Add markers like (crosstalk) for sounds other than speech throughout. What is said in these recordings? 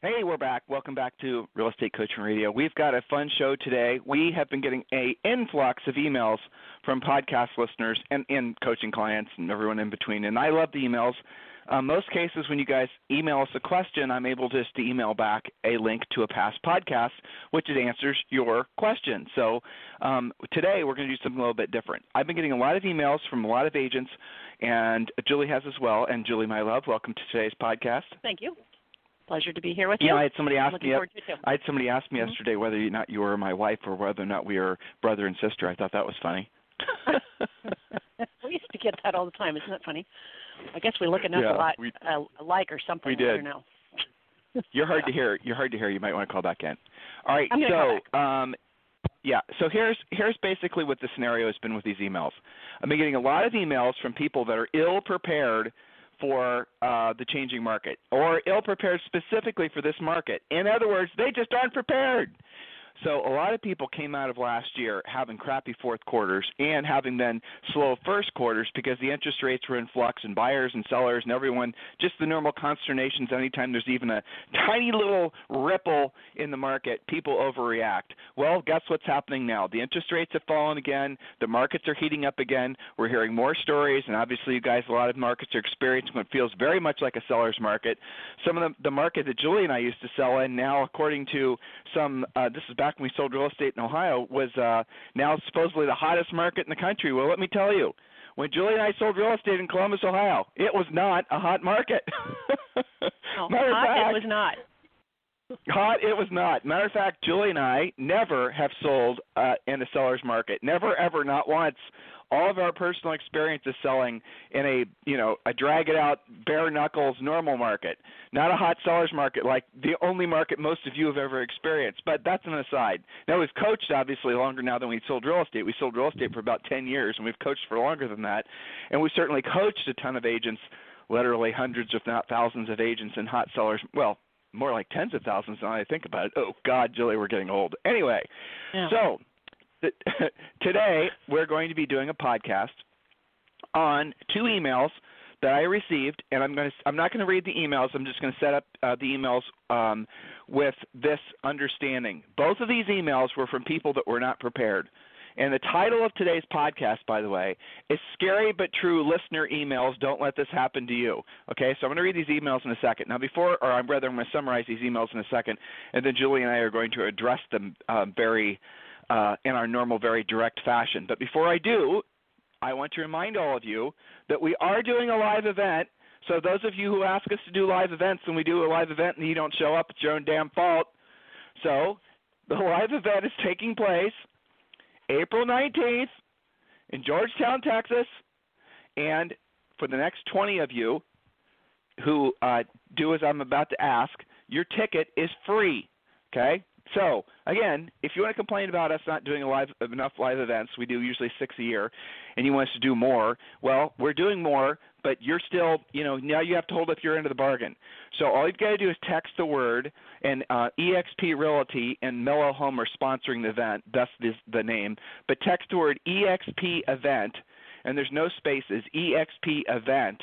Hey, we're back. Welcome back to Real Estate Coaching Radio. We've got a fun show today. We have been getting a influx of emails from podcast listeners and, and coaching clients and everyone in between. And I love the emails. Uh, most cases, when you guys email us a question, I'm able just to email back a link to a past podcast, which answers your question. So um, today we're going to do something a little bit different. I've been getting a lot of emails from a lot of agents, and Julie has as well. And Julie, my love, welcome to today's podcast. Thank you. Pleasure to be here with you. Yeah, I had somebody ask me. forward to it, too. I had somebody ask me Mhm. yesterday whether or not you were my wife or whether or not we are brother and sister. I thought that was funny. (laughs) we used to get that all the time. Isn't that funny? I guess we look enough Yeah, a lot we- uh, alike or something. We I did. don't know. (laughs) You're hard to hear. You're hard to hear. You might want to call back in. All right. So, um, yeah. So here's here's basically what the scenario has been with these emails. I've been getting a lot of emails from people that are ill prepared for uh, the changing market, or ill prepared specifically for this market. In other words, they just aren't prepared. So a lot of people came out of last year having crappy fourth quarters and having been slow first quarters because the interest rates were in flux and buyers and sellers and everyone just the normal consternations anytime there's even a tiny little ripple in the market, people overreact. Well, guess what's happening now? The interest rates have fallen again, the markets are heating up again. We're hearing more stories and obviously you guys a lot of markets are experiencing what feels very much like a seller's market. Some of the the market that Julie and I used to sell in now according to some uh this is back when we sold real estate in Ohio was uh now supposedly the hottest market in the country. Well, let me tell you, when Julie and I sold real estate in Columbus, Ohio, it was not a hot market. (laughs) No, Matter hot fact, it was not. Hot, it was not. Matter of fact, Julie and I never have sold uh, in a seller's market. Never, ever, not once. All of our personal experience is selling in a, you know, a drag it out, bare knuckles, normal market, not a hot seller's market like the only market most of you have ever experienced. But that's an aside. Now we've coached obviously longer now than we sold real estate. We sold real estate for about 10 years, and we've coached for longer than that. And we've certainly coached a ton of agents, literally hundreds, if not thousands, of agents in hot sellers. Well, more like tens of thousands now I think about it. Oh God, Julie, we're getting old. Anyway, Yeah. so th- (laughs) today we're going to be doing a podcast on two emails that I received, and I'm going to I'm not going to read the emails. I'm just going to set up uh, the emails um, with this understanding. Both of these emails were from people that were not prepared. And the title of today's podcast, by the way, is Scary But True Listener Emails Don't Let This Happen to You. Okay, so I'm going to read these emails in a second. Now, before, or I'm rather, I'm going to summarize these emails in a second, and then Julie and I are going to address them uh, very, uh, in our normal, very direct fashion. But before I do, I want to remind all of you that we are doing a live event. So those of you who ask us to do live events and we do a live event and you don't show up, it's your own damn fault. So the live event is taking place April 19th in Georgetown, Texas. And for the next 20 of you who uh, do as I'm about to ask, your ticket is free. Okay? So, again, if you want to complain about us not doing live, enough live events, we do usually six a year, and you want us to do more, well, we're doing more, but you're still, you know, now you have to hold up your end of the bargain. So all you've got to do is text the word, and uh, EXP Realty and Mello Home are sponsoring the event. That's the, the name. But text the word EXP Event, and there's no spaces, EXP Event.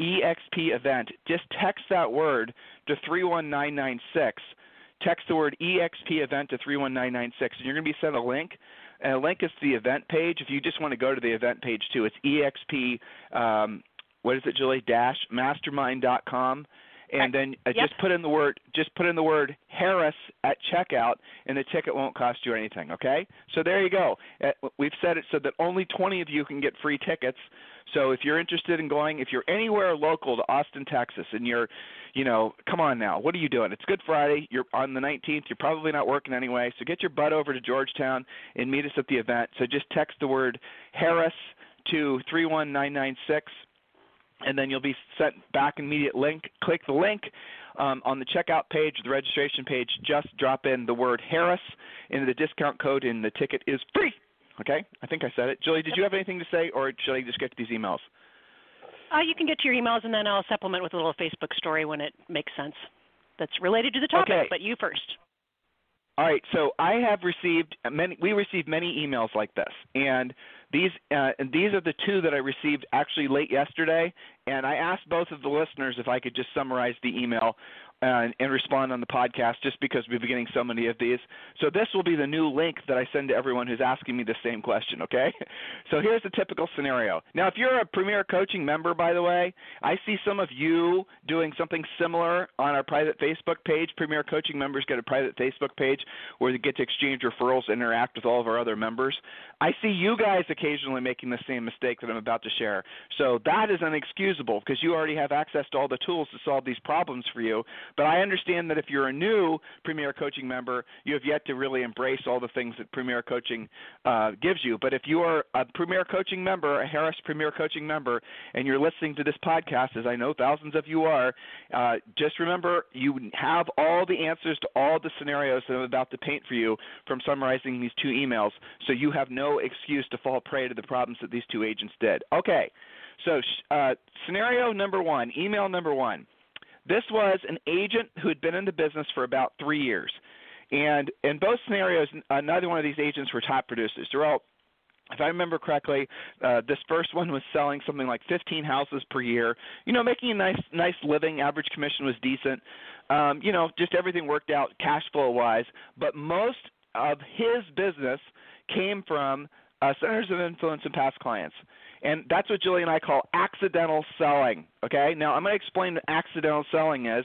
EXP event. Just text that word to 31996 text the word EXP event to 31996, and you're going to be sent a link. And a link is to the event page. If you just want to go to the event page too, it's EXP. Um, what is it, Julie? Dash mastermind.com, and then uh, Yep. just put in the word just put in the word Harris at checkout, and the ticket won't cost you anything. Okay? So there you go. Uh, we've set it so that only 20 of you can get free tickets. So if you're interested in going, if you're anywhere local to Austin, Texas, and you're, you know, come on now, what are you doing? It's Good Friday. You're on the 19th. You're probably not working anyway. So get your butt over to Georgetown and meet us at the event. So just text the word Harris to 31996 and then you'll be sent back an immediate link. Click the link um, on the checkout page, the registration page. Just drop in the word Harris into the discount code, and the ticket is free. Okay, I think I said it. Julie, did you have anything to say, or should I just get to these emails? Uh, you can get to your emails, and then I'll supplement with a little Facebook story when it makes sense. That's related to the topic, okay. but you first. All right, so I have received many. We received many emails like this, and these uh, and these are the two that I received actually late yesterday. And I asked both of the listeners if I could just summarize the email and, and respond on the podcast just because we've been getting so many of these. So this will be the new link that I send to everyone who's asking me the same question, okay? (laughs) So here's the typical scenario. Now, if you're a Premier Coaching member, by the way, I see some of you doing something similar on our private Facebook page. Premier Coaching members get a private Facebook page where they get to exchange referrals and interact with all of our other members. I see you guys occasionally making the same mistake that I'm about to share. So that is unexcusable because you already have access to all the tools to solve these problems for you. But I understand that if you're a new Premier Coaching member, you have yet to really embrace all the things that Premier Coaching uh, gives you. But if you are a Premier Coaching member, a Harris Premier Coaching member, and you're listening to this podcast, as I know thousands of you are, uh, just remember you have all the answers to all the scenarios that I'm about to paint for you from summarizing these two emails. So you have no excuse to fall prey to the problems that these two agents did. Okay. So, uh, scenario number one, email number one. This was an agent who had been in the business for about three years. And in both scenarios, uh, neither one of these agents were top producers. They're all if I remember correctly, uh, this first one was selling something like 15 houses per year. You know, making a nice, nice living. Average commission was decent. Um, you know, just everything worked out cash flow wise. But most of his business came from uh, centers of influence and past clients. And that's what Julie and I call accidental selling. Okay? Now, I'm going to explain what accidental selling is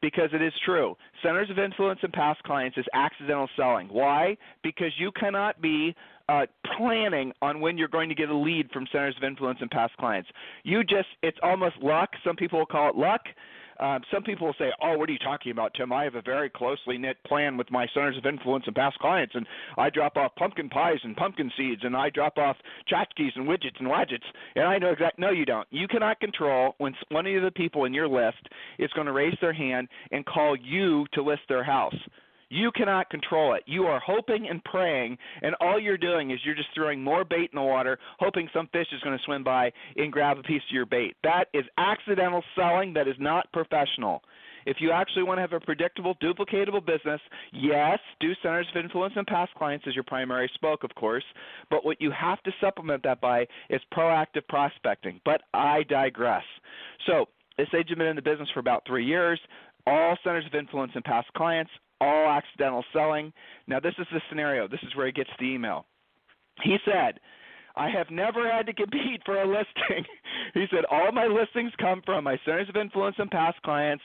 because it is true. Centers of influence and past clients is accidental selling. Why? Because you cannot be uh, planning on when you're going to get a lead from centers of influence and past clients. You just, it's almost luck. Some people will call it luck. Um, some people say, "Oh, what are you talking about, Tim? I have a very closely knit plan with my centers of influence and past clients, and I drop off pumpkin pies and pumpkin seeds, and I drop off tchotchkes and widgets and wadgets, and I know exactly." No, you don't. You cannot control when one of the people in your list is going to raise their hand and call you to list their house. You cannot control it. You are hoping and praying, and all you're doing is you're just throwing more bait in the water, hoping some fish is going to swim by and grab a piece of your bait. That is accidental selling. That is not professional. If you actually want to have a predictable, duplicatable business, yes, do centers of influence and past clients as your primary spoke, of course. But what you have to supplement that by is proactive prospecting. But I digress. So, this agent has been in the business for about three years. All centers of influence and past clients all accidental selling. Now, this is the scenario. This is where he gets the email. He said, I have never had to compete for a (laughs) listing. he said all my listings come from my centers of influence and past clients,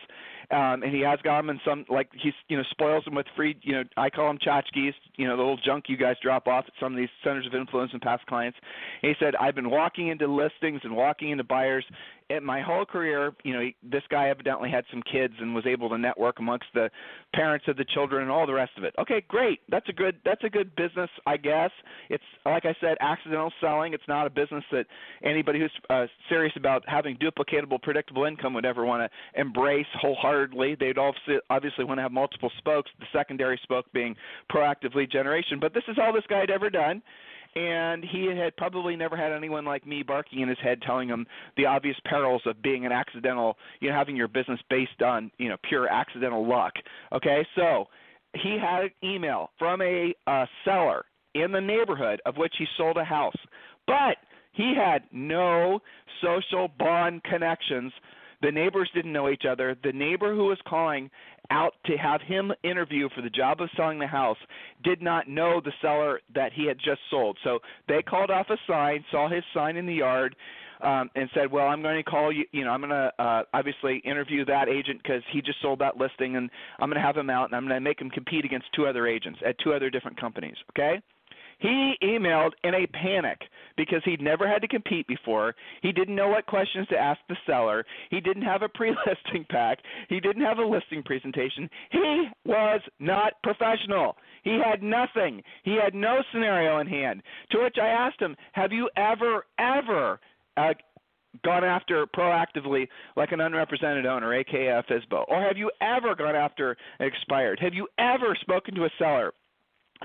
um, and he has got them in some like he's you know spoils them with free you know I call them tchotchkes, you know the little junk you guys drop off at some of these centers of influence and past clients. And he said I've been walking into listings and walking into buyers in my whole career, you know, this guy evidently had some kids and was able to network amongst the parents of the children and all the rest of it. Okay, great. That's a good that's a good business, I guess. It's like I said, accidental selling. It's not a business that anybody who's uh, serious about having duplicatable, predictable income would ever want to embrace wholeheartedly. They'd obviously obviously want to have multiple spokes. The secondary spoke being proactive lead generation. But this is all this guy had ever done and he had probably never had anyone like me barking in his head telling him the obvious perils of being an accidental, you know, having your business based on, you know, pure accidental luck. Okay, so he had an email from a uh, seller in the neighborhood of which he sold a house, but he had no social bond connections the neighbors didn't know each other. The neighbor who was calling out to have him interview for the job of selling the house did not know the seller that he had just sold. So they called off a sign, saw his sign in the yard, um, and said, "Well, I'm going to call you. You know, I'm going to uh, obviously interview that agent because he just sold that listing, and I'm going to have him out, and I'm going to make him compete against two other agents at two other different companies. Okay." He emailed in a panic because he'd never had to compete before. He didn't know what questions to ask the seller. He didn't have a pre listing pack. He didn't have a listing presentation. He was not professional. He had nothing. He had no scenario in hand. To which I asked him, Have you ever, ever uh, gone after proactively like an unrepresented owner, aka a FSBO? Or have you ever gone after expired? Have you ever spoken to a seller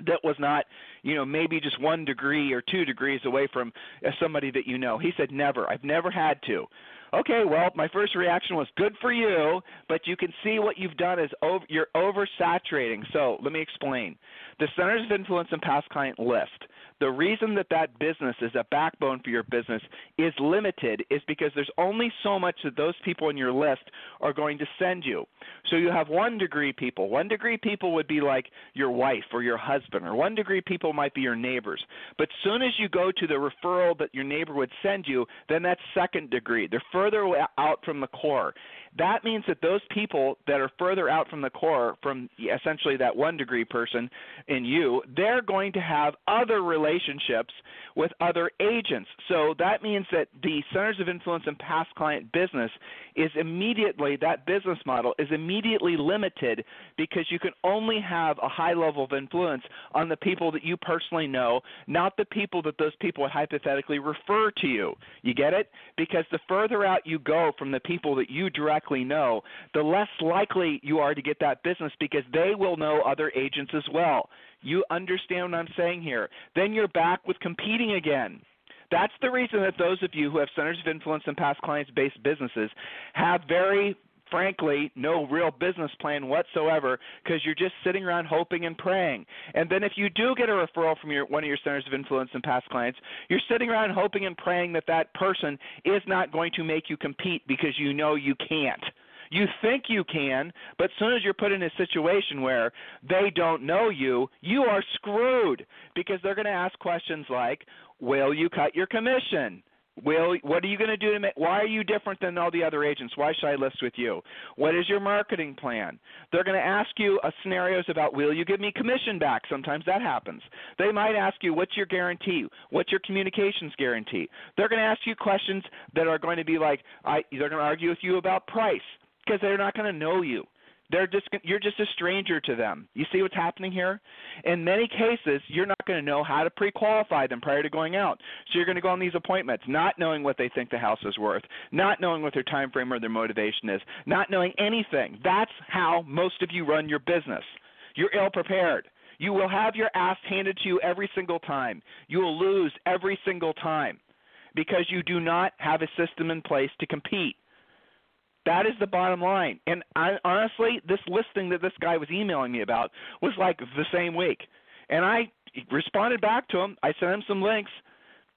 that was not, you know, maybe just one degree or two degrees away from uh, somebody that you know? He said, Never. I've never had to. Okay, well, my first reaction was good for you, but you can see what you've done is over, you're oversaturating. So let me explain. The Centers of Influence and Past Client list the reason that that business is a backbone for your business is limited is because there's only so much that those people in your list are going to send you. So you have one degree people. One degree people would be like your wife or your husband, or one degree people might be your neighbors. But soon as you go to the referral that your neighbor would send you, then that's second degree. They're further out from the core that means that those people that are further out from the core, from essentially that one degree person in you, they're going to have other relationships with other agents. So that means that the centers of influence and past client business is immediately, that business model is immediately limited because you can only have a high level of influence on the people that you personally know, not the people that those people hypothetically refer to you. You get it? Because the further out you go from the people that you directly know, the less likely you are to get that business because they will know other agents as well. You understand what I'm saying here? Then you're back with competing again. That's the reason that those of you who have centers of influence and past clients based businesses have very frankly no real business plan whatsoever because you're just sitting around hoping and praying. And then if you do get a referral from your one of your centers of influence and past clients, you're sitting around hoping and praying that that person is not going to make you compete because you know you can't. You think you can, but as soon as you're put in a situation where they don't know you, you are screwed because they're going to ask questions like, Will you cut your commission? Will what are you going to do to make why are you different than all the other agents? Why should I list with you? What is your marketing plan? They're going to ask you uh, scenarios about will you give me commission back? Sometimes that happens. They might ask you what's your guarantee? What's your communications guarantee? They're going to ask you questions that are going to be like I they're going to argue with you about price because they're not going to know you. They're just you're just a stranger to them. You see what's happening here? In many cases, you're not going to know how to pre-qualify them prior to going out. So you're going to go on these appointments not knowing what they think the house is worth, not knowing what their time frame or their motivation is, not knowing anything. That's how most of you run your business. You're ill prepared. You will have your ass handed to you every single time. You will lose every single time because you do not have a system in place to compete. That is the bottom line. And I, honestly, this listing that this guy was emailing me about was like the same week. And I responded back to him. I sent him some links.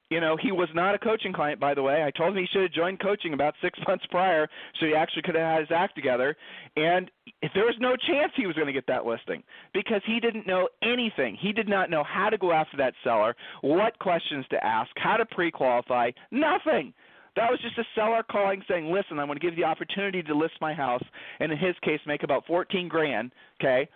You know, he was not a coaching client, by the way. I told him he should have joined coaching about six (laughs) months prior, so he actually could have had his act together. And there was no chance he was going to get that listing because he didn't know anything. He did not know how to go after that seller, what questions to ask, how to pre-qualify, nothing. That was just a seller calling saying, "Listen, I'm going to give you the opportunity to list my house, and in his case, make about 14 grand." Okay,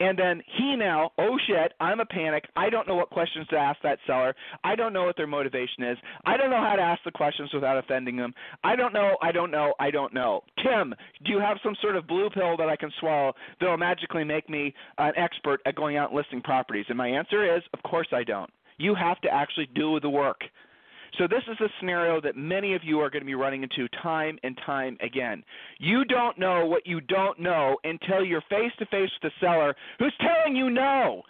and then he now, oh shit, I'm a panic. I don't know what questions to ask that seller. I don't know what their motivation is. I don't know how to ask the questions without offending them. I don't know. I don't know. I don't know. Tim, do you have some sort of blue pill that I can swallow that'll magically make me an expert at going out and listing properties? And my answer is, of course I don't. You have to actually do the work. So this is a scenario that many of you are going to be running into time and time again. You don't know what you don't know until you're face to face with the seller who's telling you no.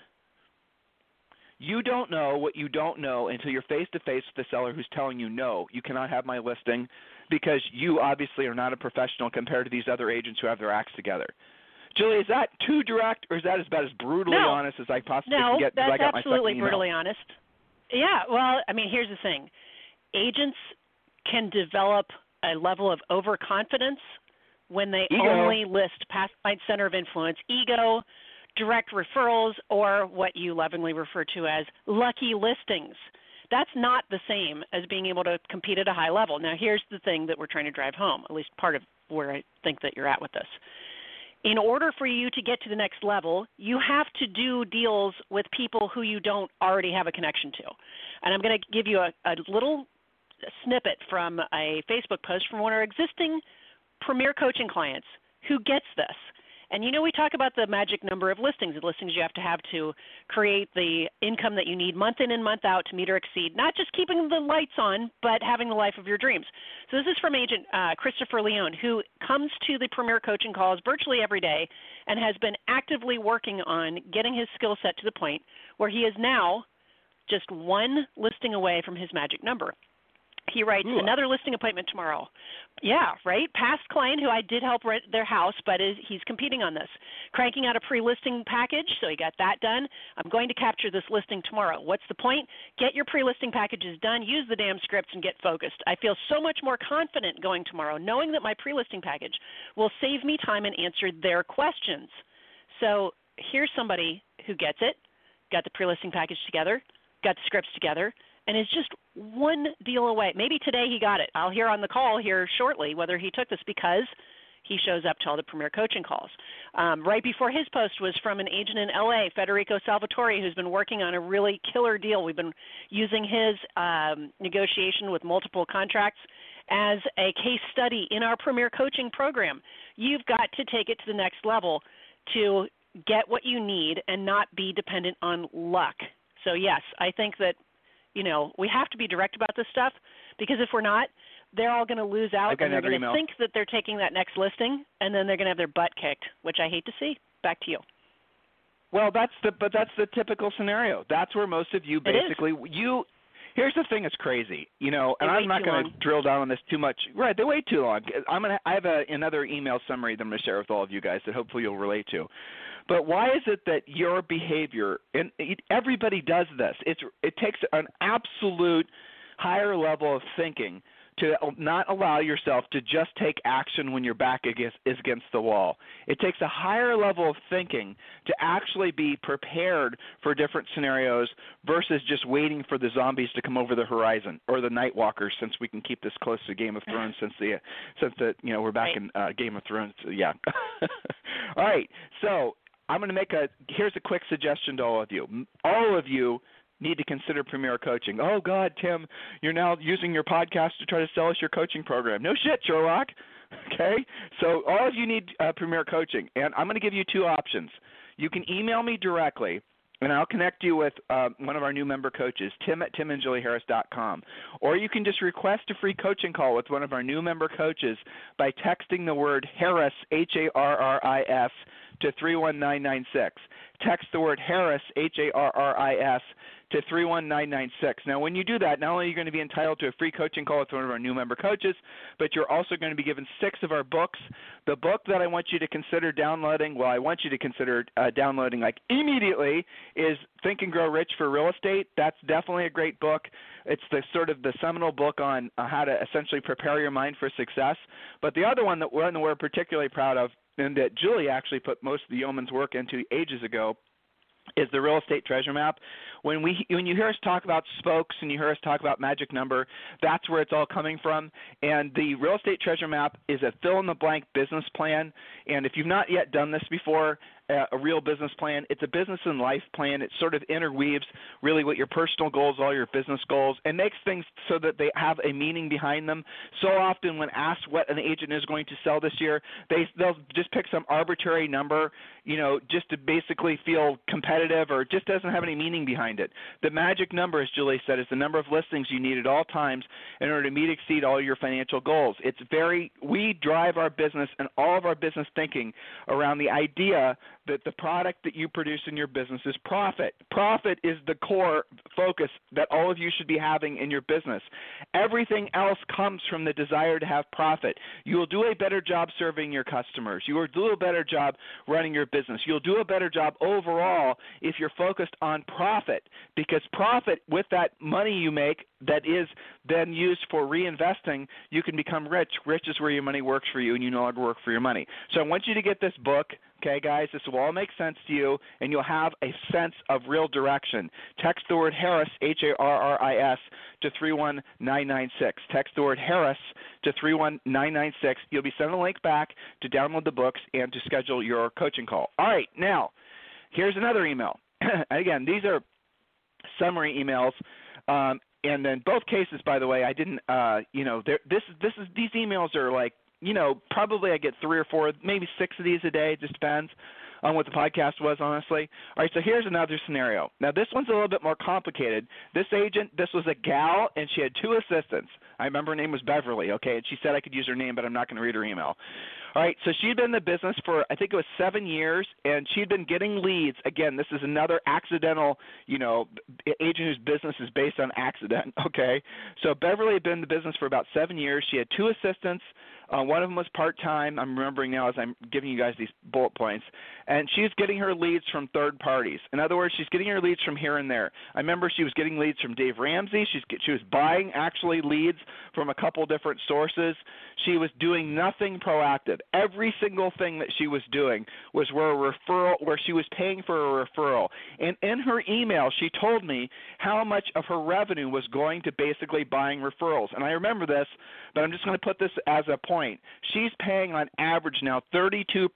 You don't know what you don't know until you're face to face with the seller who's telling you no. You cannot have my listing because you obviously are not a professional compared to these other agents who have their acts together. Julie, is that too direct, or is that about as brutally no. honest as I possibly no, can get? No, that's absolutely brutally honest. Yeah, well, I mean, here's the thing agents can develop a level of overconfidence when they ego. only list past client center of influence, ego, direct referrals, or what you lovingly refer to as lucky listings. That's not the same as being able to compete at a high level. Now, here's the thing that we're trying to drive home, at least part of where I think that you're at with this. In order for you to get to the next level, you have to do deals with people who you don't already have a connection to. And I'm going to give you a, a little snippet from a Facebook post from one of our existing premier coaching clients who gets this. And you know, we talk about the magic number of listings, the listings you have to have to create the income that you need month in and month out to meet or exceed, not just keeping the lights on, but having the life of your dreams. So, this is from agent uh, Christopher Leone, who comes to the Premier Coaching calls virtually every day and has been actively working on getting his skill set to the point where he is now just one listing away from his magic number. He writes Ooh. another listing appointment tomorrow. Yeah, right. Past client who I did help rent their house, but is, he's competing on this. Cranking out a pre-listing package, so he got that done. I'm going to capture this listing tomorrow. What's the point? Get your pre-listing packages done. Use the damn scripts and get focused. I feel so much more confident going tomorrow, knowing that my pre-listing package will save me time and answer their questions. So here's somebody who gets it, got the pre-listing package together, got the scripts together and is just one deal away. Maybe today he got it. I'll hear on the call here shortly whether he took this because he shows up to all the premier coaching calls. Um, right before his post was from an agent in LA, Federico Salvatore, who's been working on a really killer deal. We've been using his um, negotiation with multiple contracts as a case study in our premier coaching program. You've got to take it to the next level to get what you need and not be dependent on luck. So yes, I think that you know, we have to be direct about this stuff because if we're not, they're all going to lose out and they're going to think that they're taking that next listing and then they're going to have their butt kicked, which I hate to see. Back to you. Well, that's the but that's the typical scenario. That's where most of you basically you here's the thing that's crazy, you know, and I'm not going to drill down on this too much. Right, they wait too long. I'm gonna I have a, another email summary that I'm going to share with all of you guys that hopefully you'll relate to. But why is it that your behavior and everybody does this? It's it takes an absolute higher level of thinking to not allow yourself to just take action when your back against, is against the wall. It takes a higher level of thinking to actually be prepared for different scenarios versus just waiting for the zombies to come over the horizon or the night walkers since we can keep this close to Game of Thrones since the since the you know we're back right. in uh, Game of Thrones yeah. (laughs) all right. So, I'm going to make a here's a quick suggestion to all of you. All of you need to consider Premier Coaching. Oh God, Tim, you're now using your podcast to try to sell us your coaching program. No shit, Sherlock. (laughs) Okay, so all of you need uh, Premier Coaching, and I'm going to give you two options. You can email me directly and I'll connect you with uh, one of our new member coaches, Tim at timandjulieharris.com. Or you can just request a free coaching call with one of our new member coaches by texting the word Harris, H A R R I S, to 31996. Text the word Harris, H A R R I S, to 31996. Now, when you do that, not only are you going to be entitled to a free coaching call with one of our new member coaches, but you're also going to be given six of our books. The book that I want you to consider downloading, well, I want you to consider uh, downloading like immediately, is Think and Grow Rich for Real Estate. That's definitely a great book. It's the sort of the seminal book on uh, how to essentially prepare your mind for success. But the other one that we're, we're particularly proud of, and that Julie actually put most of the yeoman's work into ages ago, is the real estate treasure map. When we when you hear us talk about spokes and you hear us talk about magic number, that's where it's all coming from. And the real estate treasure map is a fill in the blank business plan. And if you've not yet done this before, a real business plan. It's a business and life plan. It sort of interweaves really what your personal goals all your business goals, and makes things so that they have a meaning behind them. So often, when asked what an agent is going to sell this year, they they'll just pick some arbitrary number, you know, just to basically feel competitive or just doesn't have any meaning behind it. The magic number, as Julie said, is the number of listings you need at all times in order to meet exceed all your financial goals. It's very we drive our business and all of our business thinking around the idea that the product that you produce in your business is profit. Profit is the core focus that all of you should be having in your business. Everything else comes from the desire to have profit. You will do a better job serving your customers. You will do a better job running your business. You'll do a better job overall if you're focused on profit because profit with that money you make that is then used for reinvesting, you can become rich. Rich is where your money works for you and you no longer work for your money. So I want you to get this book. Okay, guys, this will all make sense to you, and you'll have a sense of real direction. Text the word Harris, H A R R I S, to 31996. Text the word Harris to 31996. You'll be sent a link back to download the books and to schedule your coaching call. All right, now, here's another email. (clears throat) Again, these are summary emails. Um, and then both cases, by the way, I didn't, uh, you know, this this is these emails are like you know, probably I get three or four, maybe six of these a day. Just depends on what the podcast was, honestly. All right, so here's another scenario. Now, this one's a little bit more complicated. This agent, this was a gal, and she had two assistants. I remember her name was Beverly, okay, and she said I could use her name, but I'm not going to read her email. All right, so she'd been in the business for I think it was seven years, and she'd been getting leads. Again, this is another accidental, you know, agent whose business is based on accident. (laughs) Okay, so Beverly had been in the business for about seven years. She had two assistants. Uh, one of them was part time. I'm remembering now as I'm giving you guys these bullet points. And she's getting her leads from third parties. In other words, she's getting her leads from here and there. I remember she was getting leads from Dave Ramsey. She's she was buying actually leads from a couple different sources. She was doing nothing proactive. Every single thing that she was doing was where a referral, where she was paying for a referral. And in her email, she told me how much of her revenue was going to basically buying referrals. And I remember this, but I'm just going to put this as a point. She's paying on average now 32%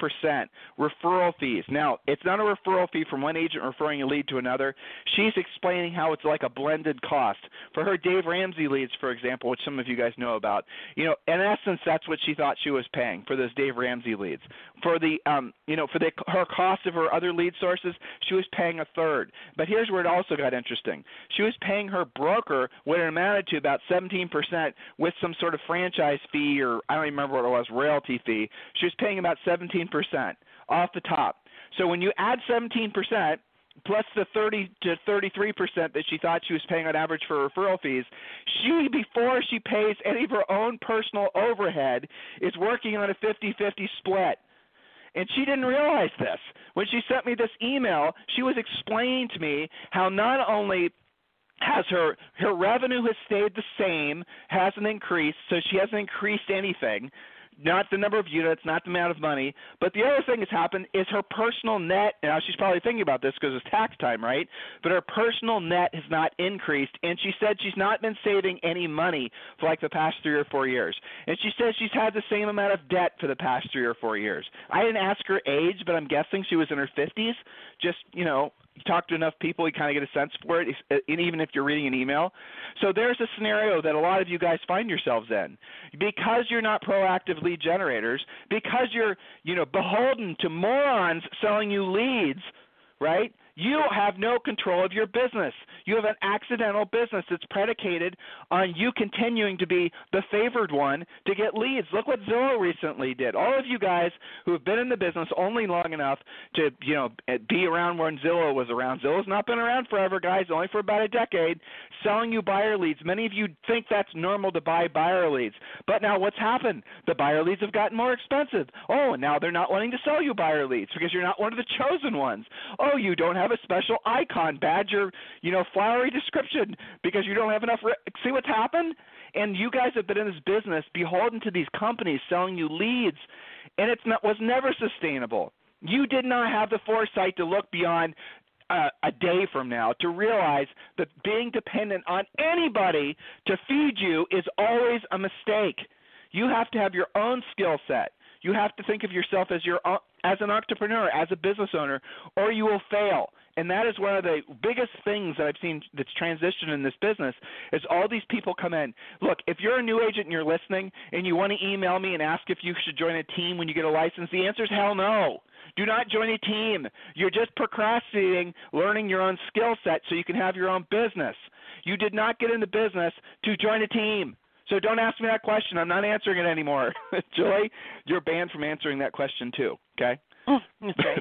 referral fees. Now, it's not a referral fee from one agent referring a lead to another. She's explaining how it's like a blended cost. For her Dave Ramsey leads, for example, which some of you guys know about, you know, in essence, that's what she thought she was paying for those Dave Ramsey leads. For the, um, you know, for the her cost of her other lead sources, she was paying a third. But here's where it also got interesting. She was paying her broker what it amounted to about 17% with some sort of franchise fee or I don't remember what it was, royalty fee. She was paying about 17% off the top. So when you add 17% plus the 30 to 33 percent that she thought she was paying on average for referral fees, she before she pays any of her own personal overhead is working on a 50-50 split. And she didn't realize this. When she sent me this email, she was explaining to me how not only has her her revenue has stayed the same, hasn't increased, so she hasn't increased anything. Not the number of units, not the amount of money. But the other thing that's happened is her personal net. Now she's probably thinking about this because it's tax time, right? But her personal net has not increased, and she said she's not been saving any money for like the past three or four years. And she says she's had the same amount of debt for the past three or four years. I didn't ask her age, but I'm guessing she was in her 50s. Just you know, talk to enough people, you kind of get a sense for it, uh, even if you're reading an email. So there's a scenario that a lot of you guys find yourselves in because you're not proactive lead generators, because you're you know beholden to morons selling you leads, right? You have no control of your business. You have an accidental business that's predicated on you continuing to be the favored one to get leads. Look what Zillow recently did. All of you guys who have been in the business only long enough to, you know, be around when Zillow was around. Zillow's not been around forever, guys, only for about a decade, selling you buyer leads. Many of you think that's normal to buy buyer leads. But now what's happened? The buyer leads have gotten more expensive. Oh, now they're not wanting to sell you buyer leads because you're not one of the chosen ones. Oh, you don't have have a special icon badge or you know flowery description because you don't have enough. Re- See what's happened? And you guys have been in this business beholden to these companies selling you leads, and it was never sustainable. You did not have the foresight to look beyond uh, a day from now to realize that being dependent on anybody to feed you is always a mistake. You have to have your own skill set. You have to think of yourself as your uh, as an entrepreneur, as a business owner, or you will fail. And that is one of the biggest things that I've seen that's transitioned in this business is all these people come in. Look, if you're a new agent and you're listening and you want to email me and ask if you should join a team when you get a license, the answer is hell no. Do not join a team. You're just procrastinating learning your own skill set so you can have your own business. You did not get into business to join a team. So don't ask me that question. I'm not answering it anymore. (laughs) Joy, you're banned from answering that question too. Okay. (laughs)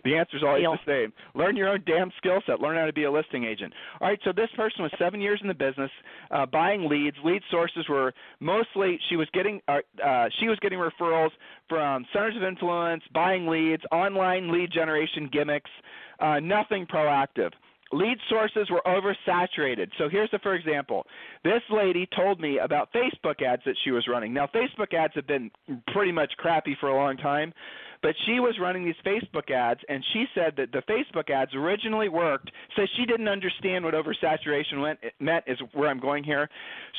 The answer is always Deal. the same. Learn your own damn skill set. Learn how to be a listing agent. All right. So this person was seven years in the business, uh, buying leads. Lead sources were mostly she was getting uh, uh, she was getting referrals from centers of influence, buying leads, online lead generation gimmicks. Uh, nothing proactive lead sources were oversaturated. So here's the for example. This lady told me about Facebook ads that she was running. Now Facebook ads have been pretty much crappy for a long time, but she was running these Facebook ads, and she said that the Facebook ads originally worked. So she didn't understand what oversaturation went, meant. Is where I'm going here.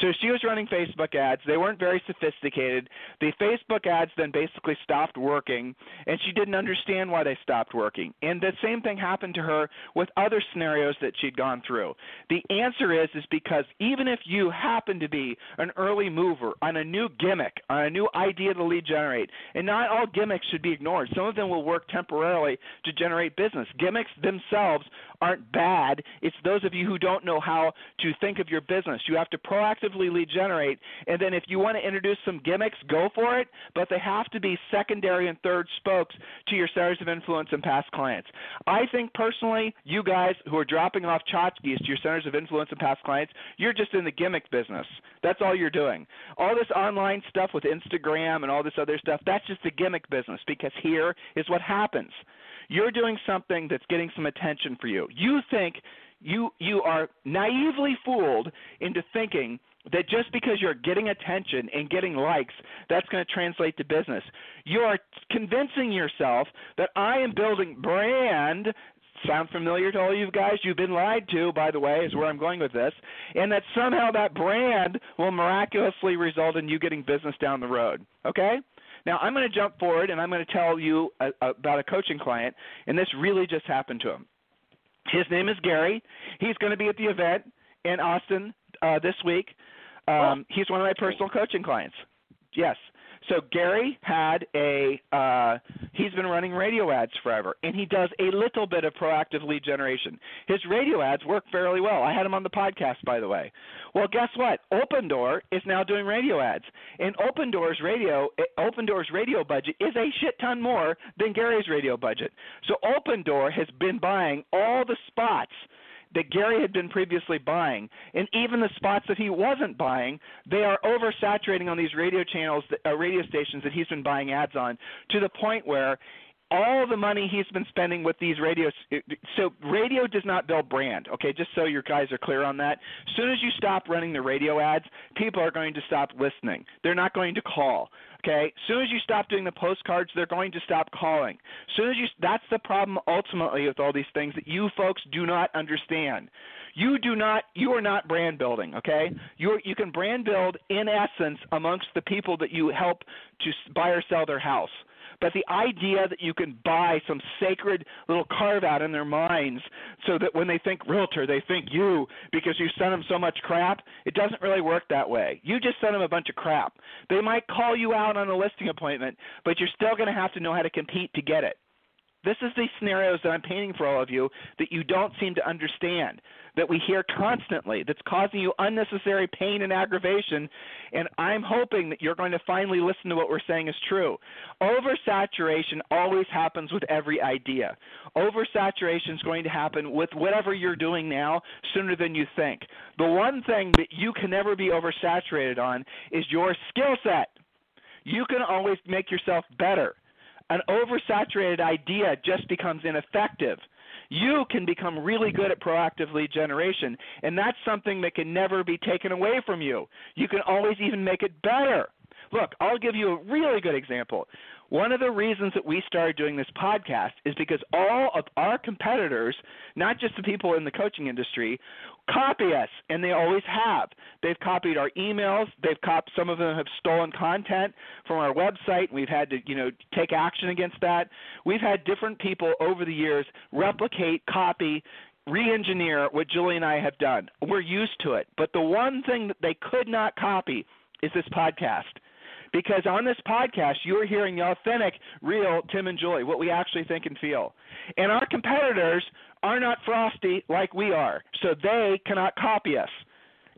So she was running Facebook ads. They weren't very sophisticated. The Facebook ads then basically stopped working, and she didn't understand why they stopped working. And the same thing happened to her with other scenarios that she'd gone through. The answer is is because even if you happen to be an early mover on a new gimmick, on a new idea to lead generate, and not all gimmicks should be ignored. Some of them will work temporarily to generate business. Gimmicks themselves aren't bad. It's those of you who don't know how to think of your business. You have to proactively lead generate, and then if you want to introduce some gimmicks, go for it, but they have to be secondary and third spokes to your centers of influence and past clients. I think personally, you guys who are dropping off tchotchkes to your centers of influence and past clients, you're just in the gimmick business. That's all you're doing. All this online stuff with Instagram and all this other stuff, that's just the gimmick business because here is what happens. You're doing something that's getting some attention for you. You think you you are naively fooled into thinking that just because you're getting attention and getting likes, that's going to translate to business. You are convincing yourself that I am building brand. Sound familiar to all you guys? You've been lied to, by the way, is where I'm going with this. And that somehow that brand will miraculously result in you getting business down the road. Okay? Now, I'm going to jump forward and I'm going to tell you a, a, about a coaching client, and this really just happened to him. His name is Gary. He's going to be at the event in Austin uh, this week. Um, he's one of my personal coaching clients. Yes. So Gary had a uh, he's been running radio ads forever, and he does a little bit of proactive lead generation. His radio ads work fairly well. I had him on the podcast, by the way. Well, guess what? Opendoor is now doing radio ads, and Opendoor's radio Opendoor's radio budget is a shit ton more than Gary's radio budget. So Opendoor has been buying all the spots that Gary had been previously buying, and even the spots that he wasn't buying, they are oversaturating on these radio channels, uh, radio stations that he's been buying ads on, to the point where all the money he's been spending with these radios so radio does not build brand okay? Just so your guys are clear on that. As soon as you stop running the radio ads people are going to stop listening. They're not going to call okay? As soon as you stop doing the postcards they're going to stop calling. As soon as you that's the problem ultimately with all these things that you folks do not understand. You do not you are not brand building okay? You you can brand build in essence amongst the people that you help to buy or sell their house but the idea that you can buy some sacred little carve out in their minds so that when they think realtor, they think you because you sent them so much crap, it doesn't really work that way. You just sent them a bunch of crap. They might call you out on a listing appointment, but you're still going to have to know how to compete to get it. This is the scenarios that I'm painting for all of you that you don't seem to understand, that we hear constantly, that's causing you unnecessary pain and aggravation. And I'm hoping that you're going to finally listen to what we're saying is true. Oversaturation always happens with every idea. Oversaturation is going to happen with whatever you're doing now sooner than you think. The one thing that you can never be oversaturated on is your skill set. You can always make yourself better an oversaturated idea just becomes ineffective. You can become really good at proactive lead generation, and that's something that can never be taken away from you. You can always even make it better. Look, I'll give you a really good example. One of the reasons that we started doing this podcast is because all of our competitors, not just the people in the coaching industry, copy us, and they always have. They've copied our emails. They've copied. Some of them have stolen content from our website. We've had to, you know, take action against that. We've had different people over the years replicate, copy, re-engineer what Julie and I have done. We're used to it. But the one thing that they could not copy is this podcast. Because on this podcast, you're hearing the authentic, real Tim and Julie, what we actually think and feel. And our competitors are not frosty like we are, so they cannot copy us.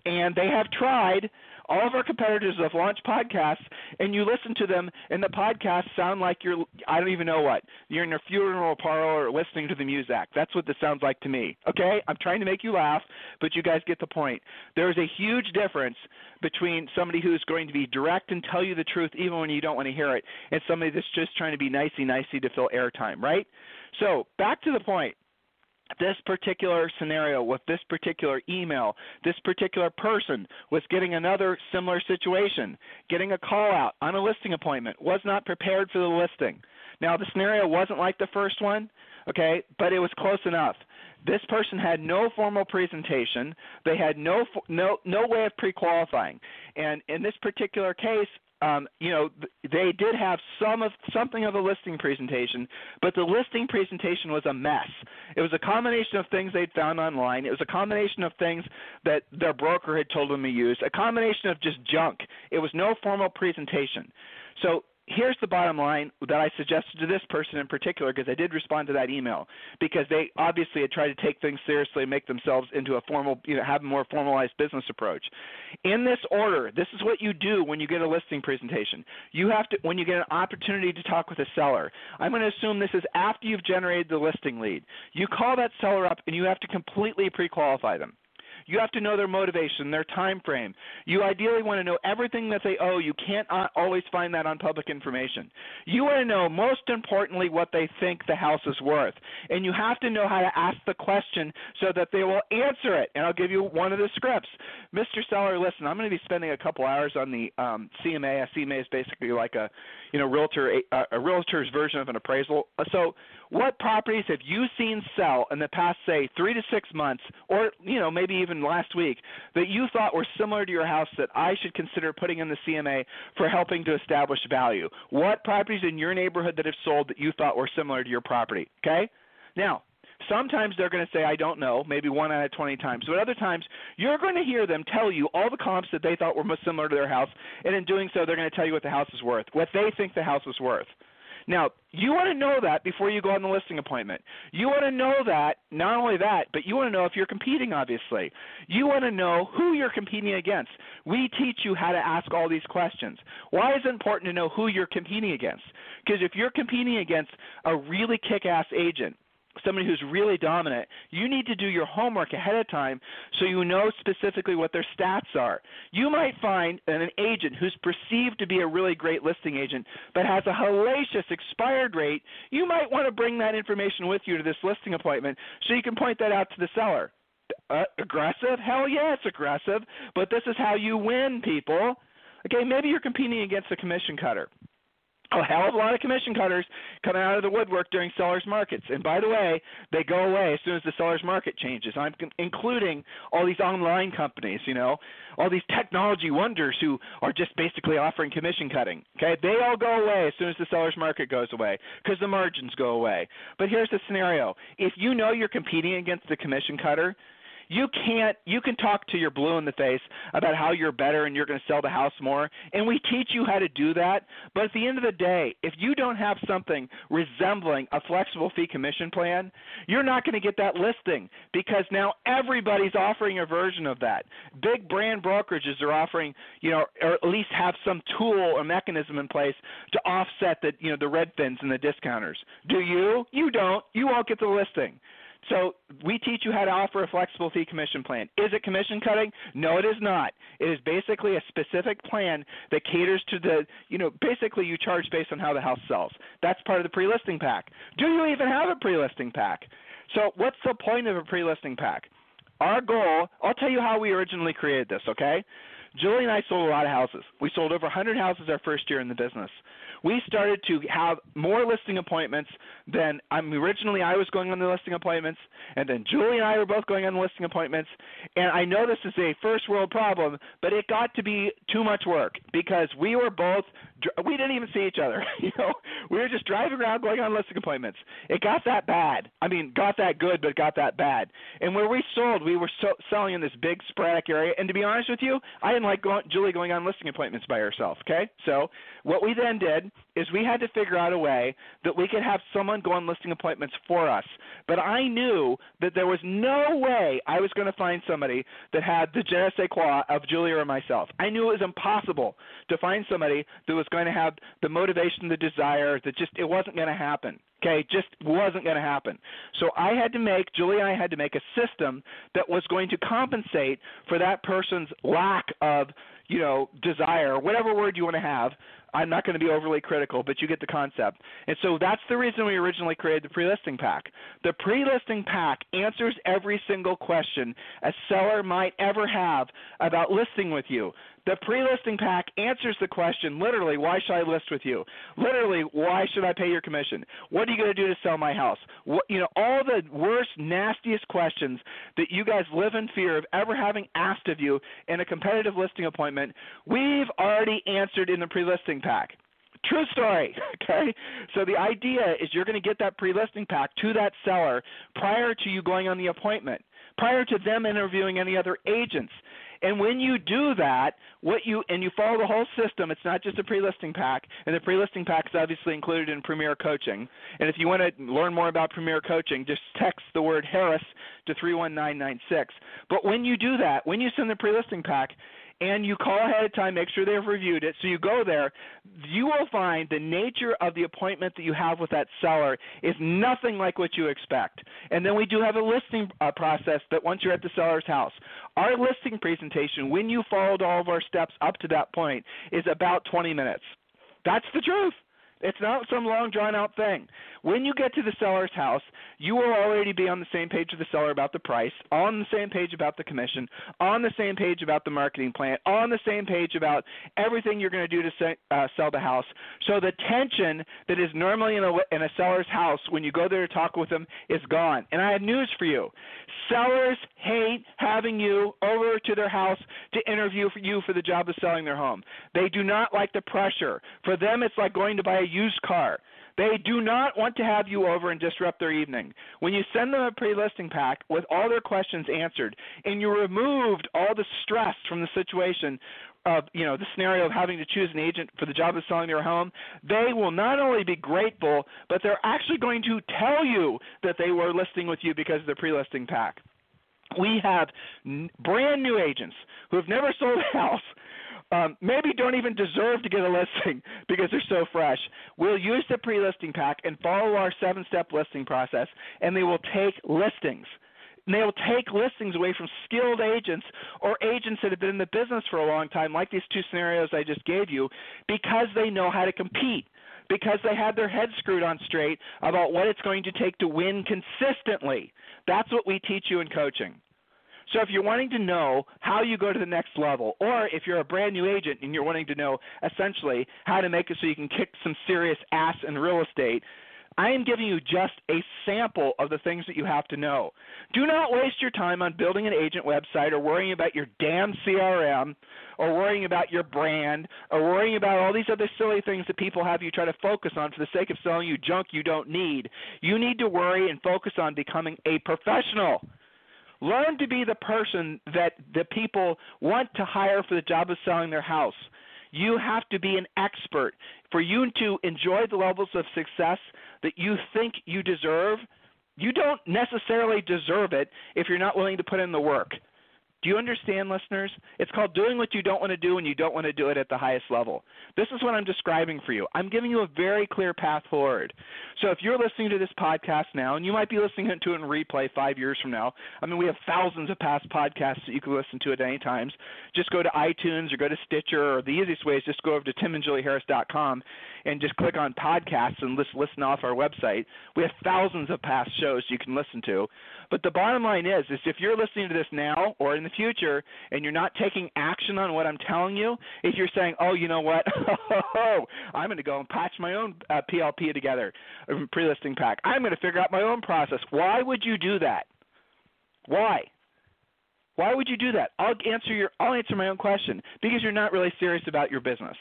And they have tried, all of our competitors have launched podcasts, and you listen to them, and the podcasts sound like you're, I don't even know what. You're in a funeral parlor listening to the music. That's what this sounds like to me. Okay? I'm trying to make you laugh, but you guys get the point. There's a huge difference between somebody who's going to be direct and tell you the truth even when you don't want to hear it, and somebody that's just trying to be nicey nicey to fill airtime, right? So, back to the point this particular scenario with this particular email, this particular person was getting another similar situation, getting a call out on a listing appointment, was not prepared for the listing. Now, the scenario wasn't like the first one, okay, but it was close enough. This person had no formal presentation. They had no no no way of pre-qualifying. And in this particular case, um, you know, they did have some of something of a listing presentation, but the listing presentation was a mess. It was a combination of things they'd found online. It was a combination of things that their broker had told them to use. A combination of just junk. It was no formal presentation. So here's the bottom line that I suggested to this person in particular because I did respond to that email because they obviously had tried to take things seriously and make themselves into a formal, you know, have a more formalized business approach. In this order, this is what you do when you get a listing presentation. You have to when you get an opportunity to talk with a seller. I'm going to assume this is after you've generated the listing lead. You call that seller up and you have to completely pre-qualify them. You have to know their motivation, their time frame. You ideally want to know everything that they owe. You can't always find that on public information. You want to know, most importantly, what they think the house is worth. And you have to know how to ask the question so that they will answer it. And I'll give you one of the scripts. Mr. Seller, listen, I'm going to be spending a couple hours on the um, CMA. A CMA is basically like a, you know, realtor a, a realtor's version of an appraisal. So, what properties have you seen sell in the past, say, three to six months, or you know, maybe even last week, that you thought were similar to your house that I should consider putting in the CMA for helping to establish value? What properties in your neighborhood that have sold that you thought were similar to your property? Okay. Now, Sometimes they're going to say, I don't know, maybe one out of 20 times. But other times, you're going to hear them tell you all the comps that they thought were most similar to their house. And in doing so, they're going to tell you what the house is worth, what they think the house is worth. Now, you want to know that before you go on the listing appointment. You want to know that, not only that, but you want to know if you're competing, obviously. You want to know who you're competing against. We teach you how to ask all these questions. Why is it important to know who you're competing against? Because if you're competing against a really kick ass agent, somebody who's really dominant, you need to do your homework ahead of time so you know specifically what their stats are. You might find an agent who's perceived to be a really great listing agent but has a hellacious expired rate. You might want to bring that information with you to this listing appointment so you can point that out to the seller. Uh, aggressive? Hell yeah, it's aggressive, but this is how you win, people. Okay, maybe you're competing against a commission cutter a hell of a lot of commission cutters coming out of the woodwork during sellers markets. And by the way, they go away as soon as the sellers market changes. I'm including all these online companies, you know, all these technology wonders who are just basically offering commission cutting. Okay, they all go away as soon as the sellers market goes away because the margins go away. But here's the scenario: if you know you're competing against the commission cutter, you can't you can talk to your blue in the face about how you're better and you're going to sell the house more and we teach you how to do that but at the end of the day if you don't have something resembling a flexible fee commission plan you're not going to get that listing because now everybody's offering a version of that. Big brand brokerages are offering you know or at least have some tool or mechanism in place to offset the you know the Redfins and the discounters. Do you? You don't. You won't get the listing so we teach you how to offer a flexible fee commission plan. Is it commission cutting? No, it is not. It is basically a specific plan that caters to the, you know, basically you charge based on how the house sells. That's part of the pre-listing pack. Do you even have a pre-listing pack? So what's the point of a pre-listing pack? Our goal, I'll tell you how we originally created this, okay? Julie and I sold a lot of houses. We sold over 100 houses our first year in the business we started to have more listing appointments than mean, originally I was going on the listing appointments, and then Julie and I were both going on the listing appointments. And I know this is a first world problem, but it got to be too much work because we were both we didn't even see each other. (laughs) you know, we were just driving around going on listing appointments. It got that bad. I mean, got that good, but got that bad. And where we sold, we were so, selling in this big sporadic area. And to be honest with you, I didn't like going, Julie going on listing appointments by herself. Okay, so what we then did is we had to figure out a way that we could have someone go on listing appointments for us. But I knew that there was no way I was going to find somebody that had the je ne sais quoi of Julie or myself. I knew it was impossible to find somebody that was going to have the motivation, the desire, that just it wasn't going to happen. Okay, just wasn't going to happen. So I had to make Julie and I had to make a system that was going to compensate for that person's lack of, you know, desire, whatever word you want to have, I'm not going to be overly critical, but you get the concept. And so that's the reason we originally created the pre-listing pack. The pre-listing pack answers every single question a seller might ever have about listing with you. The pre-listing pack answers the question literally, why should I list with you? Literally, why should I pay your commission? What are you going to do to sell my house? What, you know, all the worst, nastiest questions that you guys live in fear of ever having asked of you in a competitive listing appointment, we've already answered in the pre-listing pack. True story. (laughs) Okay. So the idea is you're going to get that pre-listing pack to that seller prior to you going on the appointment, prior to them interviewing any other agents. And when you do that, what you and you follow the whole system, it's not just a pre-listing pack, and the pre-listing pack is obviously included in Premier Coaching. And if you want to learn more about Premier Coaching, just text the word Harris to 31996. But when you do that, when you send the pre-listing pack, and you call ahead of time, make sure they've reviewed it. So you go there, you will find the nature of the appointment that you have with that seller is nothing like what you expect. And then we do have a listing uh, process that once you're at the seller's house, our listing presentation, when you followed all of our steps up to that point, is about 20 minutes. That's the truth. It's not some long drawn out thing. When you get to the seller's house, you will already be on the same page with the seller about the price, on the same page about the commission, on the same page about the marketing plan, on the same page about everything you're going to do to se- uh, sell the house. So the tension that is normally in a, in a seller's house when you go there to talk with them is gone. And I have news for you. Sellers hate having you over to their house to interview for you for the job of selling their home. They do not like the pressure. For them, it's like going to buy a used car. They do not want to have you over and disrupt their evening. When you send them a pre listing pack with all their questions answered and you removed all the stress from the situation of you know the scenario of having to choose an agent for the job of selling their home, they will not only be grateful, but they're actually going to tell you that they were listing with you because of the pre-listing pack. We have brand new agents who have never sold a house um, maybe don't even deserve to get a listing (laughs) because they're so fresh. We'll use the pre listing pack and follow our seven step listing process, and they will take listings. And they will take listings away from skilled agents or agents that have been in the business for a long time, like these two scenarios I just gave you, because they know how to compete because they had their head screwed on straight about what it's going to take to win consistently. That's what we teach you in coaching. So if you're wanting to know how you go to the next level, or if you're a brand new agent and you're wanting to know essentially how to make it so you can kick some serious ass in real estate, I am giving you just a sample of the things that you have to know. Do not waste your time on building an agent website or worrying about your damn CRM or worrying about your brand or worrying about all these other silly things that people have you try to focus on for the sake of selling you junk you don't need. You need to worry and focus on becoming a professional. Learn to be the person that the people want to hire for the job of selling their house. You have to be an expert. For you to enjoy the levels of success that you think you deserve, you don't necessarily deserve it if you're not willing to put in the work. Do you understand, listeners? It's called doing what you don't want to do and you don't want to do it at the highest level. This is what I'm describing for you. I'm giving you a very clear path forward. So if you're listening to this podcast now, and you might be listening to it in replay five years from now, I mean, we have thousands of past podcasts that you can listen to at any time. Just go to iTunes or go to Stitcher, or the easiest way is just go over to timandjulieharris.com and just click on podcasts and list, listen off our website. We have thousands of past shows you can listen to. But the bottom line is, is if you're listening to this now or in the future and you're not taking action on what I'm telling you, if you're saying, oh, you know what, (laughs) I'm going to go and patch my own uh, PLP together, pre-listing pack. I'm going to figure out my own process. Why would you do that? Why? Why would you do that? I'll answer your I'll answer my own question because you're not really serious about your business.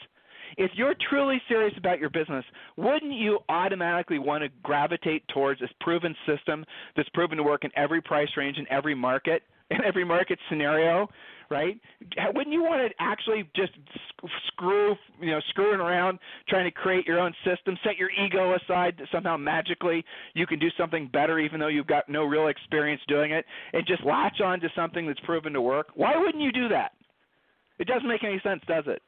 If you're truly serious about your business, wouldn't you automatically want to gravitate towards this proven system that's proven to work in every price range in every market, in every market scenario, right? Wouldn't you want to actually just screw, you know, screwing around trying to create your own system, set your ego aside that somehow magically you can do something better even though you've got no real experience doing it and just latch on to something that's proven to work? Why wouldn't you do that? It doesn't make any sense, does it?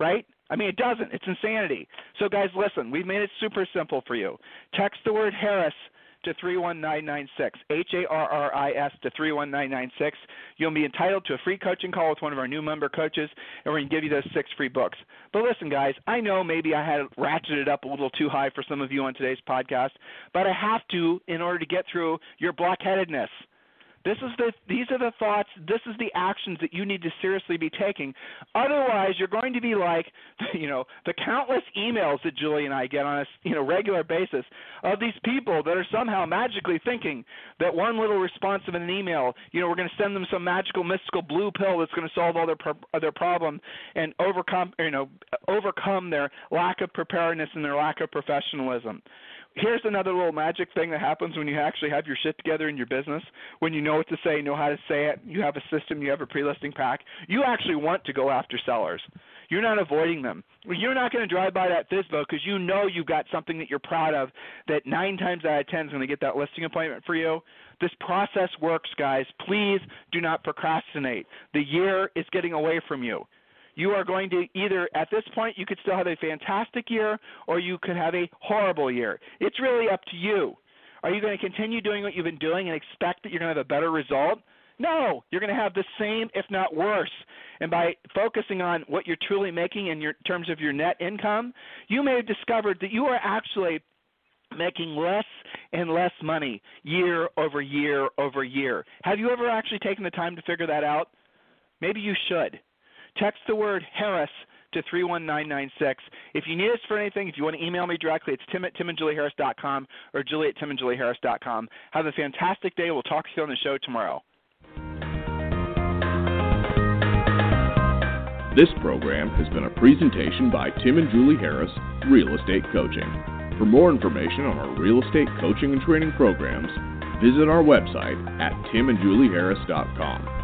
Right? I mean, it doesn't. It's insanity. So, guys, listen, we've made it super simple for you. Text the word Harris to 31996, H A R R I S to 31996. You'll be entitled to a free coaching call with one of our new member coaches, and we're going to give you those six free books. But listen, guys, I know maybe I had ratcheted up a little too high for some of you on today's podcast, but I have to in order to get through your blockheadedness. This is the these are the thoughts, this is the actions that you need to seriously be taking. Otherwise, you're going to be like, (laughs) you know, the countless emails that Julie and I get on a, you know, regular basis of these people that are somehow magically thinking that one little response of an email, you know, we're going to send them some magical mystical blue pill that's going to solve all their their problem and overcome, you know, overcome their lack of preparedness and their lack of professionalism here's another little magic thing that happens when you actually have your shit together in your business. When you know what to say, know how to say it, you have a system, you have a pre-listing pack. You actually want to go after sellers. You're not avoiding them. You're not going to drive by that FSBO because you know you've got something that you're proud of that nine times out of ten is going to get that listing appointment for you. This process works, guys. Please do not procrastinate. The year is getting away from you you are going to either at this point you could still have a fantastic year or you could have a horrible year. It's really up to you. Are you going to continue doing what you've been doing and expect that you're going to have a better result? No, you're going to have the same, if not worse. And by focusing on what you're truly making in your terms of your net income, you may have discovered that you are actually making less and less money year over year over year. Have you ever actually taken the time to figure that out? Maybe you should. Text the word Harris to 31996. If you need us for anything, if you want to email me directly, it's tim at timandjulieharris.com or julie at timandjulieharris.com. Have a fantastic day. We'll talk to you on the show tomorrow. This program has been a presentation by Tim and Julie Harris, Real Estate Coaching. For more information on our real estate coaching and training programs, visit our website at timandjulieharris.com.